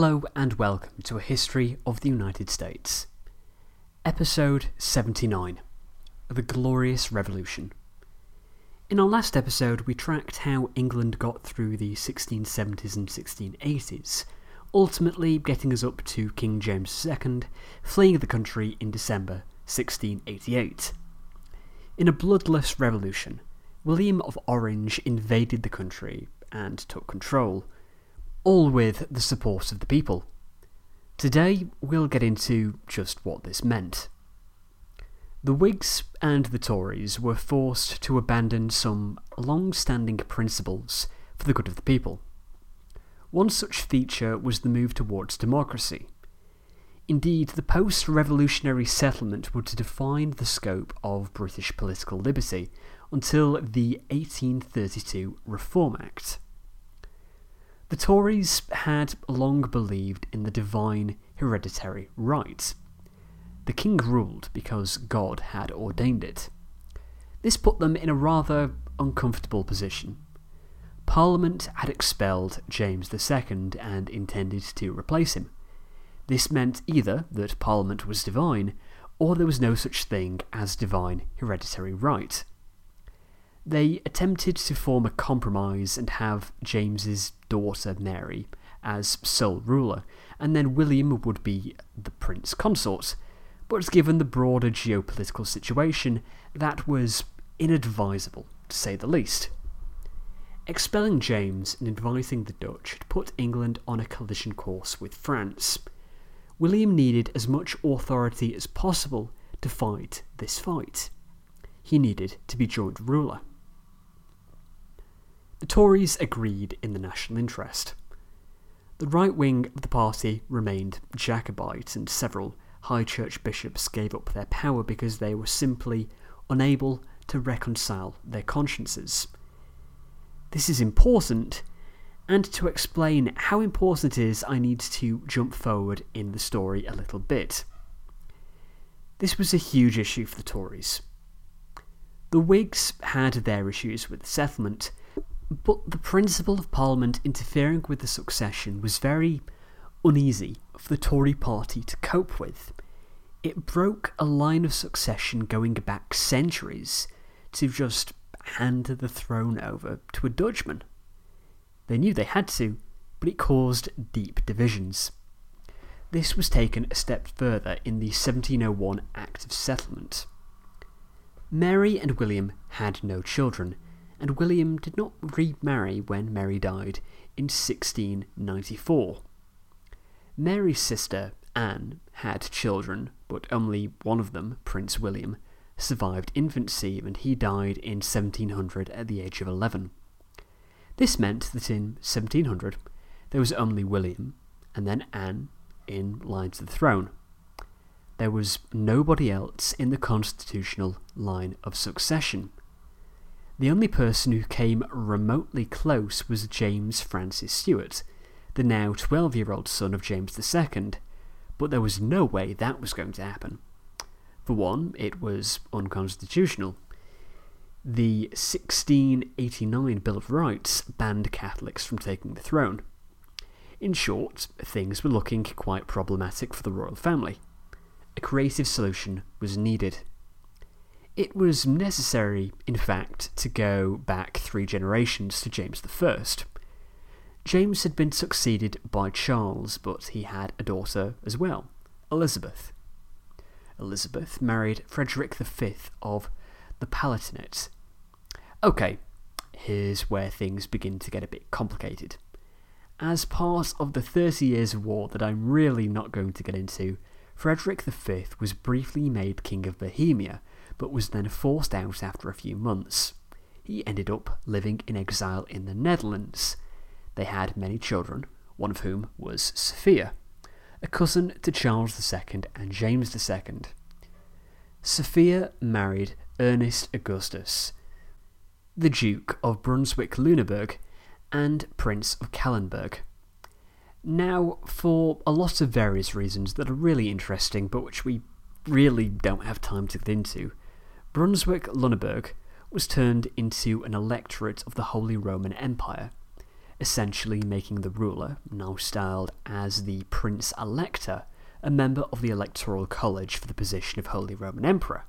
Hello and welcome to a history of the United States. Episode 79 The Glorious Revolution. In our last episode, we tracked how England got through the 1670s and 1680s, ultimately getting us up to King James II fleeing the country in December 1688. In a bloodless revolution, William of Orange invaded the country and took control all with the support of the people. Today, we'll get into just what this meant. The Whigs and the Tories were forced to abandon some long standing principles for the good of the people. One such feature was the move towards democracy. Indeed, the post revolutionary settlement would define the scope of British political liberty until the 1832 Reform Act. The Tories had long believed in the divine hereditary right. The king ruled because God had ordained it. This put them in a rather uncomfortable position. Parliament had expelled James II and intended to replace him. This meant either that Parliament was divine, or there was no such thing as divine hereditary right. They attempted to form a compromise and have James's daughter Mary as sole ruler, and then William would be the prince consort. But given the broader geopolitical situation, that was inadvisable, to say the least. Expelling James and inviting the Dutch had put England on a collision course with France. William needed as much authority as possible to fight this fight. He needed to be joint ruler. The Tories agreed in the national interest. The right wing of the party remained Jacobite, and several high church bishops gave up their power because they were simply unable to reconcile their consciences. This is important, and to explain how important it is, I need to jump forward in the story a little bit. This was a huge issue for the Tories. The Whigs had their issues with the settlement, but the principle of Parliament interfering with the succession was very uneasy for the Tory party to cope with. It broke a line of succession going back centuries to just hand the throne over to a Dutchman. They knew they had to, but it caused deep divisions. This was taken a step further in the 1701 Act of Settlement. Mary and William had no children, and William did not remarry when Mary died in 1694. Mary's sister, Anne, had children, but only one of them, Prince William, survived infancy and he died in 1700 at the age of 11. This meant that in 1700 there was only William and then Anne in line to the throne. There was nobody else in the constitutional line of succession. The only person who came remotely close was James Francis Stuart, the now 12 year old son of James II, but there was no way that was going to happen. For one, it was unconstitutional. The 1689 Bill of Rights banned Catholics from taking the throne. In short, things were looking quite problematic for the royal family. A creative solution was needed. It was necessary, in fact, to go back three generations to James I. James had been succeeded by Charles, but he had a daughter as well, Elizabeth. Elizabeth married Frederick V of the Palatinate. Okay, here's where things begin to get a bit complicated. As part of the Thirty Years' War that I'm really not going to get into, Frederick V was briefly made King of Bohemia but was then forced out after a few months. He ended up living in exile in the Netherlands. They had many children, one of whom was Sophia, a cousin to Charles II and James II. Sophia married Ernest Augustus, the Duke of Brunswick Luneburg and Prince of Calenberg. Now, for a lot of various reasons that are really interesting but which we really don't have time to get into, Brunswick Luneburg was turned into an electorate of the Holy Roman Empire. essentially making the ruler, now styled as the Prince Elector, a member of the Electoral College for the position of Holy Roman Emperor.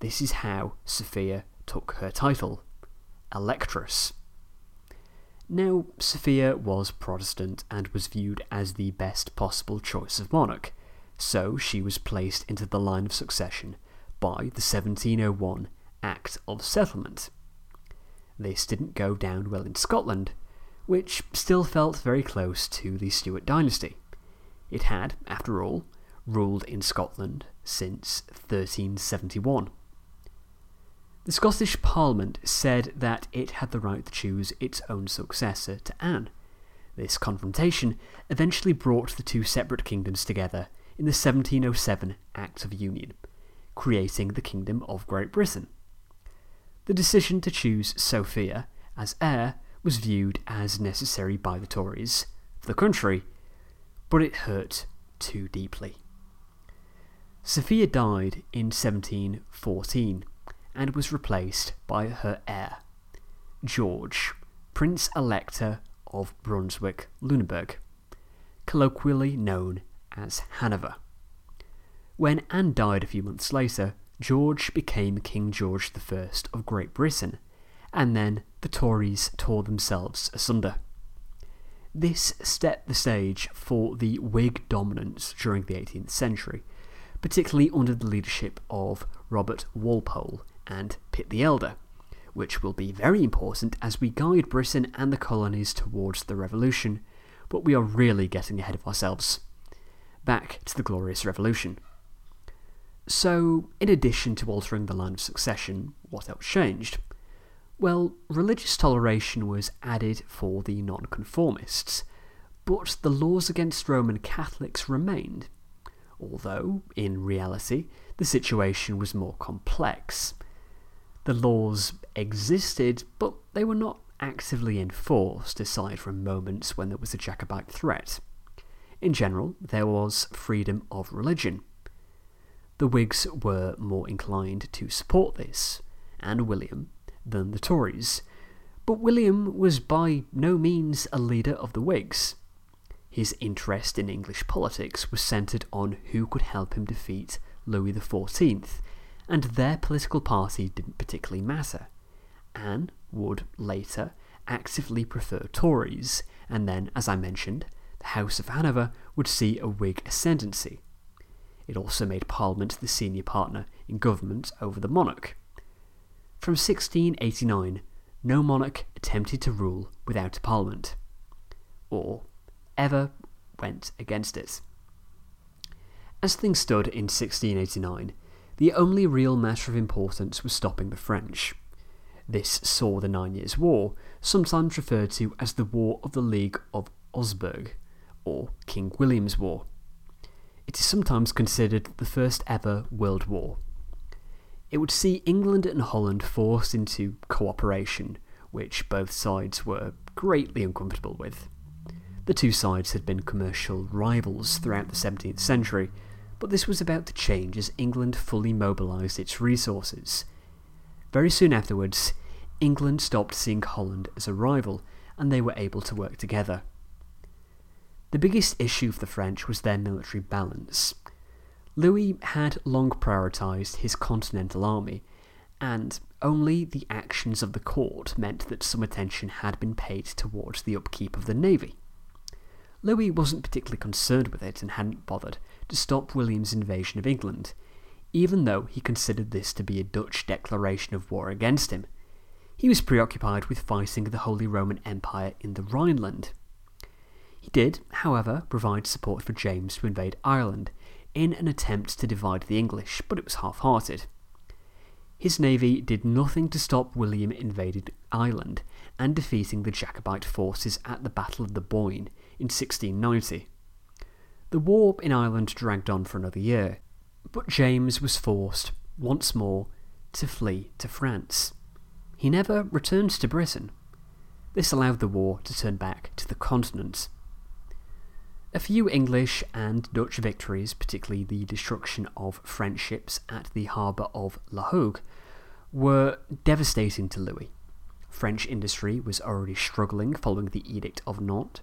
This is how Sophia took her title, Electress. Now, Sophia was Protestant and was viewed as the best possible choice of monarch, so she was placed into the line of succession by the 1701 Act of Settlement. This didn't go down well in Scotland, which still felt very close to the Stuart dynasty. It had, after all, ruled in Scotland since 1371. The Scottish Parliament said that it had the right to choose its own successor to Anne. This confrontation eventually brought the two separate kingdoms together in the 1707 Act of Union, creating the Kingdom of Great Britain. The decision to choose Sophia as heir was viewed as necessary by the Tories for the country, but it hurt too deeply. Sophia died in 1714 and was replaced by her heir, George, Prince Elector of Brunswick Lunenburg, colloquially known as Hanover. When Anne died a few months later, George became King George I of Great Britain, and then the Tories tore themselves asunder. This set the stage for the Whig dominance during the 18th century, particularly under the leadership of Robert Walpole and Pitt the Elder, which will be very important as we guide Britain and the colonies towards the Revolution, but we are really getting ahead of ourselves. Back to the Glorious Revolution. So, in addition to altering the line of succession, what else changed? Well, religious toleration was added for the nonconformists, but the laws against Roman Catholics remained. Although, in reality, the situation was more complex. The laws existed, but they were not actively enforced, aside from moments when there was a Jacobite threat. In general, there was freedom of religion. The Whigs were more inclined to support this, and William, than the Tories. But William was by no means a leader of the Whigs. His interest in English politics was centred on who could help him defeat Louis XIV, and their political party didn't particularly matter. Anne would later actively prefer Tories, and then, as I mentioned, the House of Hanover would see a Whig ascendancy. It also made Parliament the senior partner in government over the monarch. From 1689, no monarch attempted to rule without a parliament, or ever went against it. As things stood in 1689, the only real matter of importance was stopping the French. This saw the Nine Years' War, sometimes referred to as the War of the League of Augsburg, or King William's War. It is sometimes considered the first ever World War. It would see England and Holland forced into cooperation, which both sides were greatly uncomfortable with. The two sides had been commercial rivals throughout the 17th century, but this was about to change as England fully mobilised its resources. Very soon afterwards, England stopped seeing Holland as a rival, and they were able to work together. The biggest issue for the French was their military balance. Louis had long prioritised his continental army, and only the actions of the court meant that some attention had been paid towards the upkeep of the navy. Louis wasn't particularly concerned with it and hadn't bothered to stop William's invasion of England, even though he considered this to be a Dutch declaration of war against him. He was preoccupied with fighting the Holy Roman Empire in the Rhineland. He did, however, provide support for James to invade Ireland, in an attempt to divide the English, but it was half hearted. His navy did nothing to stop William invading Ireland and defeating the Jacobite forces at the Battle of the Boyne in 1690. The war in Ireland dragged on for another year, but James was forced, once more, to flee to France. He never returned to Britain. This allowed the war to turn back to the continent. A few English and Dutch victories, particularly the destruction of French ships at the harbour of La Hogue, were devastating to Louis. French industry was already struggling following the Edict of Nantes,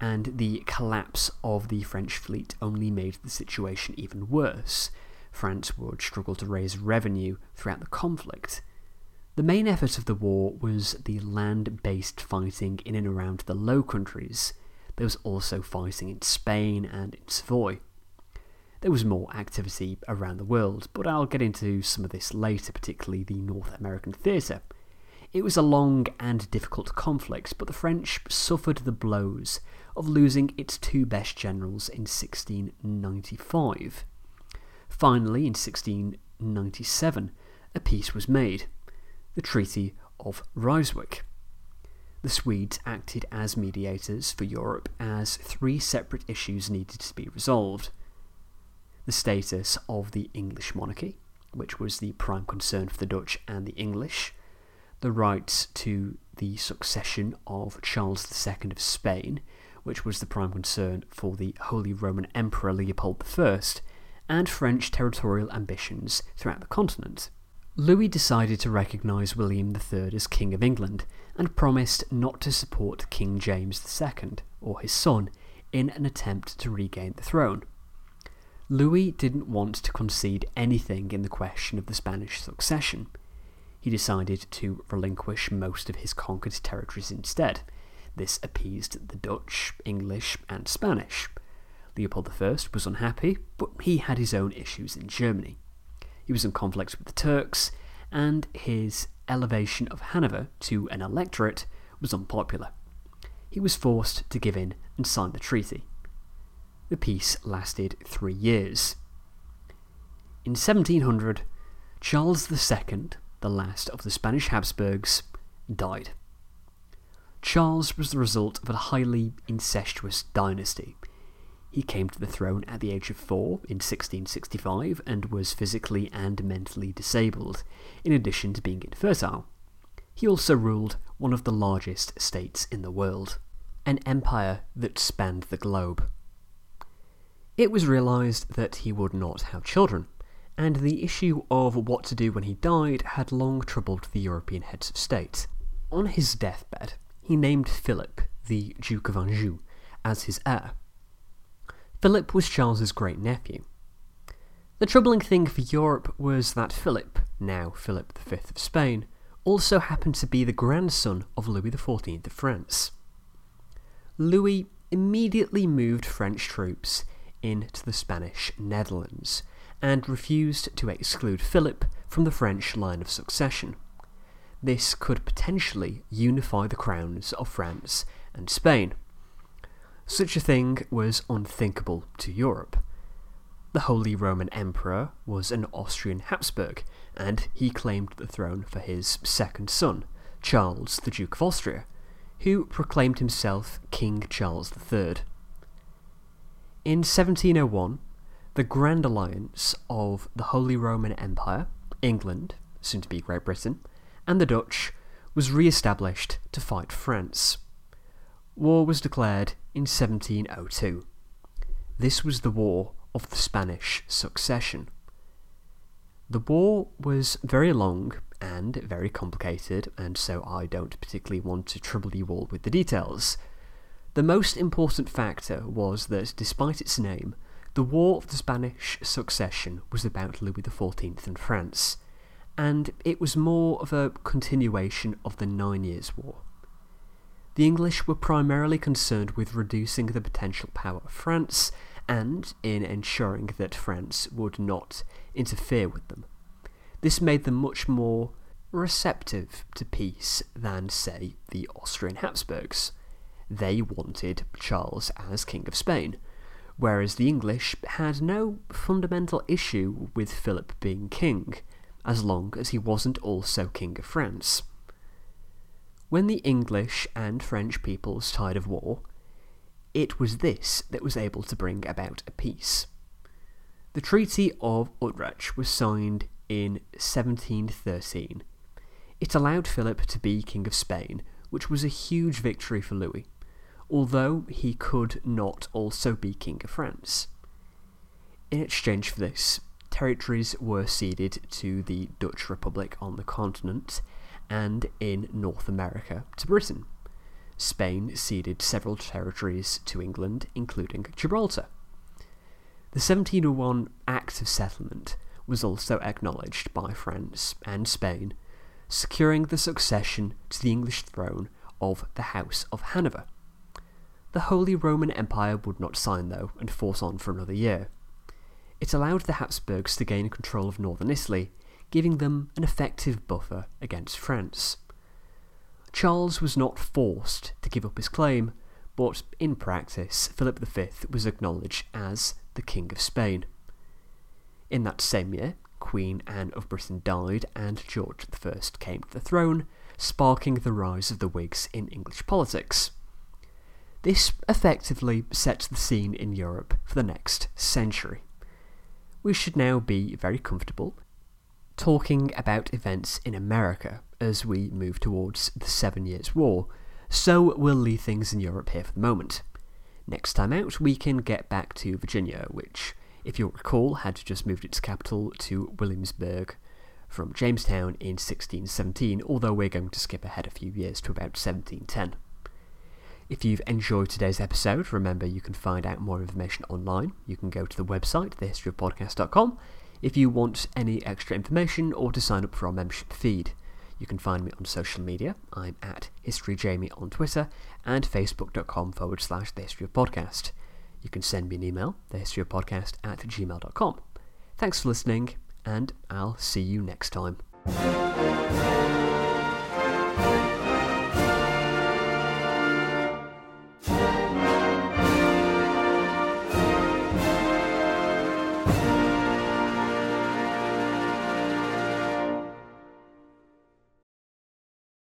and the collapse of the French fleet only made the situation even worse. France would struggle to raise revenue throughout the conflict. The main effort of the war was the land based fighting in and around the Low Countries. There was also fighting in Spain and in Savoy. There was more activity around the world, but I'll get into some of this later, particularly the North American theatre. It was a long and difficult conflict, but the French suffered the blows of losing its two best generals in 1695. Finally, in 1697, a peace was made the Treaty of Ryswick. The Swedes acted as mediators for Europe as three separate issues needed to be resolved the status of the English monarchy, which was the prime concern for the Dutch and the English, the rights to the succession of Charles II of Spain, which was the prime concern for the Holy Roman Emperor Leopold I, and French territorial ambitions throughout the continent. Louis decided to recognise William III as King of England and promised not to support King James II, or his son, in an attempt to regain the throne. Louis didn't want to concede anything in the question of the Spanish succession. He decided to relinquish most of his conquered territories instead. This appeased the Dutch, English, and Spanish. Leopold I was unhappy, but he had his own issues in Germany. He was in conflict with the Turks, and his elevation of Hanover to an electorate was unpopular. He was forced to give in and sign the treaty. The peace lasted three years. In 1700, Charles II, the last of the Spanish Habsburgs, died. Charles was the result of a highly incestuous dynasty. He came to the throne at the age of four in 1665 and was physically and mentally disabled, in addition to being infertile. He also ruled one of the largest states in the world, an empire that spanned the globe. It was realised that he would not have children, and the issue of what to do when he died had long troubled the European heads of state. On his deathbed, he named Philip, the Duke of Anjou, as his heir. Philip was Charles's great nephew. The troubling thing for Europe was that Philip, now Philip V of Spain, also happened to be the grandson of Louis XIV of France. Louis immediately moved French troops into the Spanish Netherlands and refused to exclude Philip from the French line of succession. This could potentially unify the crowns of France and Spain. Such a thing was unthinkable to Europe. The Holy Roman Emperor was an Austrian Habsburg, and he claimed the throne for his second son, Charles, the Duke of Austria, who proclaimed himself King Charles III. In 1701, the Grand Alliance of the Holy Roman Empire, England, soon to be Great Britain, and the Dutch was re established to fight France. War was declared in 1702. This was the War of the Spanish Succession. The war was very long and very complicated, and so I don't particularly want to trouble you all with the details. The most important factor was that, despite its name, the War of the Spanish Succession was about Louis XIV and France, and it was more of a continuation of the Nine Years' War. The English were primarily concerned with reducing the potential power of France and in ensuring that France would not interfere with them. This made them much more receptive to peace than, say, the Austrian Habsburgs they wanted Charles as King of Spain, whereas the English had no fundamental issue with Philip being king, as long as he wasn't also King of France. When the English and French peoples tired of war, it was this that was able to bring about a peace. The Treaty of Utrecht was signed in 1713. It allowed Philip to be King of Spain, which was a huge victory for Louis although he could not also be King of France. In exchange for this, territories were ceded to the Dutch Republic on the continent, and in North America to Britain. Spain ceded several territories to England, including Gibraltar. The 1701 Act of Settlement was also acknowledged by France and Spain, securing the succession to the English throne of the House of Hanover. The Holy Roman Empire would not sign, though, and force on for another year. It allowed the Habsburgs to gain control of northern Italy, giving them an effective buffer against France. Charles was not forced to give up his claim, but in practice, Philip V was acknowledged as the King of Spain. In that same year, Queen Anne of Britain died and George I came to the throne, sparking the rise of the Whigs in English politics. This effectively sets the scene in Europe for the next century. We should now be very comfortable talking about events in America as we move towards the Seven Years' War, so we'll leave things in Europe here for the moment. Next time out, we can get back to Virginia, which, if you'll recall, had just moved its capital to Williamsburg from Jamestown in 1617, although we're going to skip ahead a few years to about 1710. If you've enjoyed today's episode, remember you can find out more information online. You can go to the website, thehistoryofpodcast.com, if you want any extra information or to sign up for our membership feed. You can find me on social media. I'm at HistoryJamie on Twitter and facebook.com forward slash the history of podcast. You can send me an email, thehistoryofpodcast at gmail.com. Thanks for listening, and I'll see you next time.